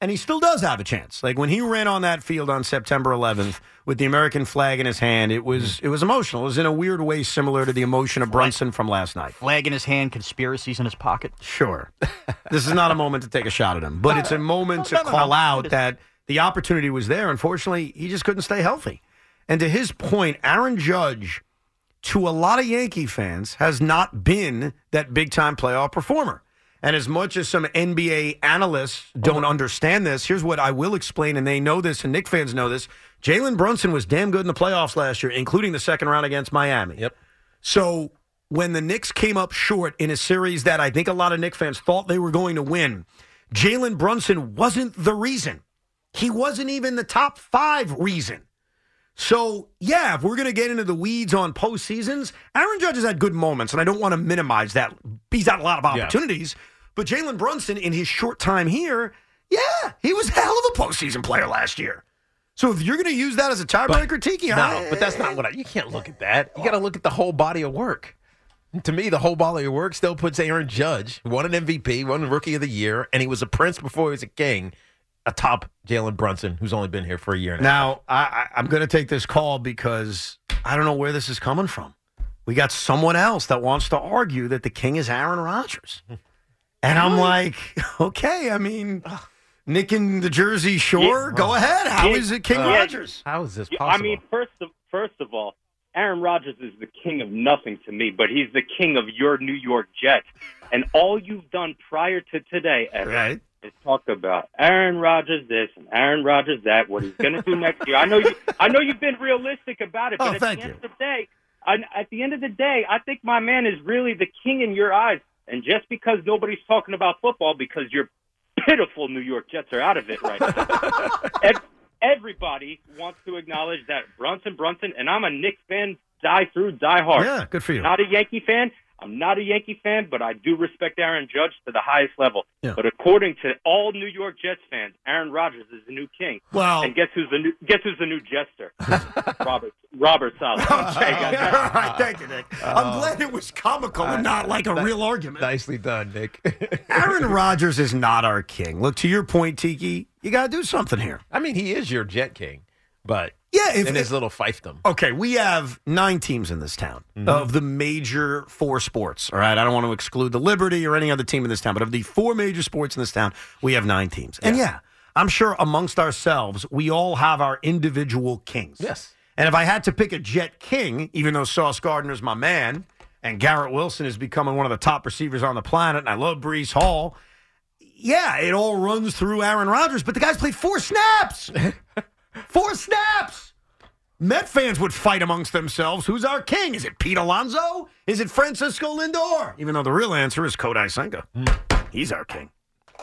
And he still does have a chance. Like when he ran on that field on September 11th with the American flag in his hand, it was mm-hmm. it was emotional. It was in a weird way similar to the emotion of Brunson from last night. Flag in his hand, conspiracies in his pocket. Sure. this is not a moment to take a shot at him, but it's a moment to call out that the opportunity was there. Unfortunately, he just couldn't stay healthy. And to his point, Aaron Judge, to a lot of Yankee fans, has not been that big time playoff performer. And as much as some NBA analysts don't understand this, here's what I will explain, and they know this, and Knick fans know this. Jalen Brunson was damn good in the playoffs last year, including the second round against Miami. Yep. So when the Knicks came up short in a series that I think a lot of Knicks fans thought they were going to win, Jalen Brunson wasn't the reason. He wasn't even the top five reason. So, yeah, if we're going to get into the weeds on postseasons, Aaron Judge has had good moments, and I don't want to minimize that. He's had a lot of opportunities. But Jalen Brunson, in his short time here, yeah, he was a hell of a postseason player last year. So if you're going to use that as a tiebreaker, Tiki, No, I- but that's not what I. You can't look at that. You got to look at the whole body of work. To me, the whole body of work still puts Aaron Judge, won an MVP, won Rookie of the Year, and he was a prince before he was a king, atop Jalen Brunson, who's only been here for a year and a half. Now, I, I, I'm going to take this call because I don't know where this is coming from. We got someone else that wants to argue that the king is Aaron Rodgers. And I'm like, okay, I mean, Nick in the Jersey Shore, go ahead. How Yeah. is it King Uh, Rodgers? How is this possible? I mean, first of first of all, Aaron Rodgers is the king of nothing to me, but he's the king of your New York Jets. And all you've done prior to today, Evan, Right. Is talk about Aaron Rodgers this and Aaron Rodgers that, what he's going to do next year. I know you. I know you've been realistic about it, but Oh, at the end you. of the day, I, at the end of the day, I think my man is really the king in your eyes. And just because nobody's talking about football, because your pitiful New York Jets are out of it right now. Everybody wants to acknowledge that Brunson, Brunson, and I'm a Knicks fan, die through, die hard. Yeah, good for you. Not a Yankee fan. I'm not a Yankee fan, but I do respect Aaron Judge to the highest level. Yeah. But according to all New York Jets fans, Aaron Rodgers is the new king. Well- and guess who's the new guess who's the new jester? Robert Robert Saleh. Okay, all right, thank you, Nick. I'm oh. glad it was comical and not uh, like a real argument. Nicely done, Nick. Aaron Rodgers is not our king. Look, to your point, Tiki, you got to do something here. I mean, he is your Jet King, but Yeah, if, in his little fiefdom. Okay, we have nine teams in this town Mm-hmm. of the major four sports. All right, I don't want to exclude the Liberty or any other team in this town, but of the four major sports in this town, we have nine teams. And yeah, I'm sure amongst ourselves, we all have our individual kings. Yes. And if I had to pick a Jet King, even though Sauce Gardner's my man, and Garrett Wilson is becoming one of the top receivers on the planet, and I love Breece Hall, yeah, it all runs through Aaron Rodgers, but the guy's played four snaps. four snaps. Met fans would fight amongst themselves. Who's our king? Is it Pete Alonso? Is it Francisco Lindor? Even though the real answer is Kodai Senga. He's our king.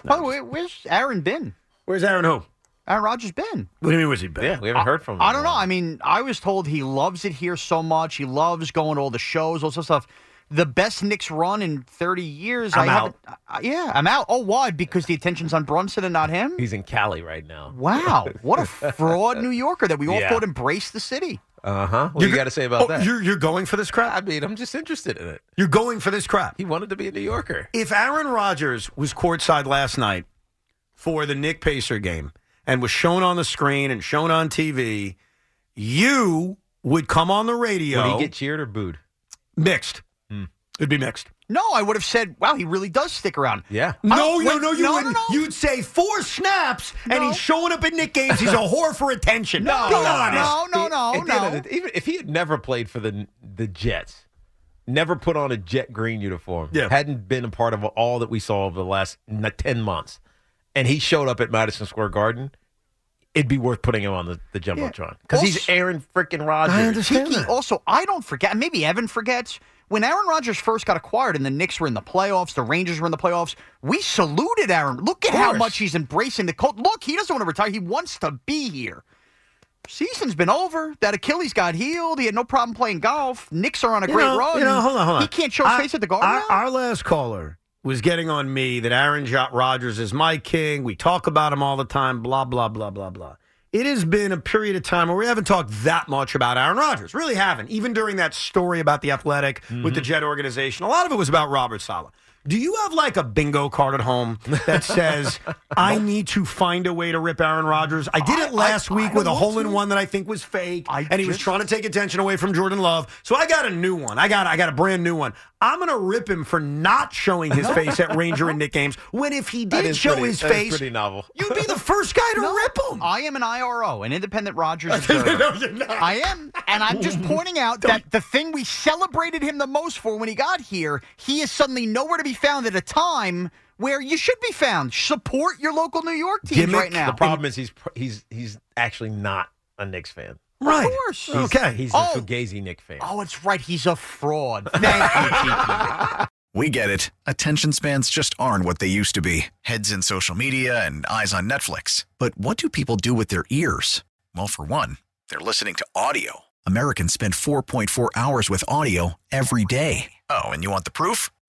By the way, where's Aaron been? Where's Aaron who? Aaron Rodgers been? What do you mean, was he bad? Yeah, we haven't heard from him. I don't know. I mean, I was told he loves it here so much. He loves going to all the shows, all sorts of stuff. The best Knicks run in 30 years. I'm I out. haven't- uh, yeah, I'm out. Oh, why? Because the attention's on Brunson and not him? He's in Cali right now. Wow. What a fraud New Yorker that we all Yeah. thought embraced the city. Uh huh. What do you got to say about Oh, that? You're, you're going for this crap? I mean, I'm just interested in it. You're going for this crap? He wanted to be a New Yorker. If Aaron Rodgers was courtside last night for the Knick Pacer game and was shown on the screen and shown on TV, you would come on the radio. Would he get cheered or booed? mixed. It'd be mixed. No, I would have said, "Wow, he really does stick around." Yeah. Oh, no, don't- no, no, you no, no, wouldn't. no. You'd say four snaps, and he's showing up at Knick games. He's a whore for attention. No, be honest. no, no, no, the no. the- even if he had never played for the the Jets, never put on a jet green uniform, Yeah. hadn't been a part of all that we saw over the last ten months, and he showed up at Madison Square Garden, it'd be worth putting him on the, the jumbotron because he's Aaron freaking Rodgers. I understand Tiki, that. also, I don't forget, maybe Evan forgets, when Aaron Rodgers first got acquired and the Knicks were in the playoffs, the Rangers were in the playoffs, we saluted Aaron. Look at how much he's embracing the cult. Look, he doesn't want to retire. He wants to be here. Season's been over. That Achilles got healed. He had no problem playing golf. Knicks are on a You great know, run. You know, hold on, hold on. He can't show his face at the Garden. Our, our last caller was getting on me that Aaron Rodgers is my king. We talk about him all the time. Blah blah blah blah blah. It has been a period of time where we haven't talked that much about Aaron Rodgers. Really haven't. Even during that story about the Athletic with the mm-hmm. Jet organization, a lot of it was about Robert Saleh. Do you have like a bingo card at home that says I need to find a way to rip Aaron Rodgers? I did I- it last I- week I with a hole in one that I think was fake, I and he was trying to take attention away from Jordan Love. So I got a new one. I got I got a brand new one. I'm gonna rip him for not showing his face at Ranger and Knick games. When if he did show pretty- his face, pretty novel. you'd be the first guy to rip him. I am an IRO, an independent Rodgers observer. no, you're not. I am, and I'm just pointing out that the thing we celebrated him the most for when he got here, he is suddenly nowhere to be found at a time where you should be found. Support your local New York teams Gimmick. right now. The problem is he's he's he's actually not a Knicks fan. right. course. He's, Okay. he's Oh. a Fugazi Knick fan. Oh, it's right. He's a fraud. Thank you, Tiki. We get it. Attention spans just aren't what they used to be heads in social media and eyes on Netflix. But what do people do with their ears? Well, for one, they're listening to audio. Americans spend 4.4 hours with audio every day. Oh, and you want the proof?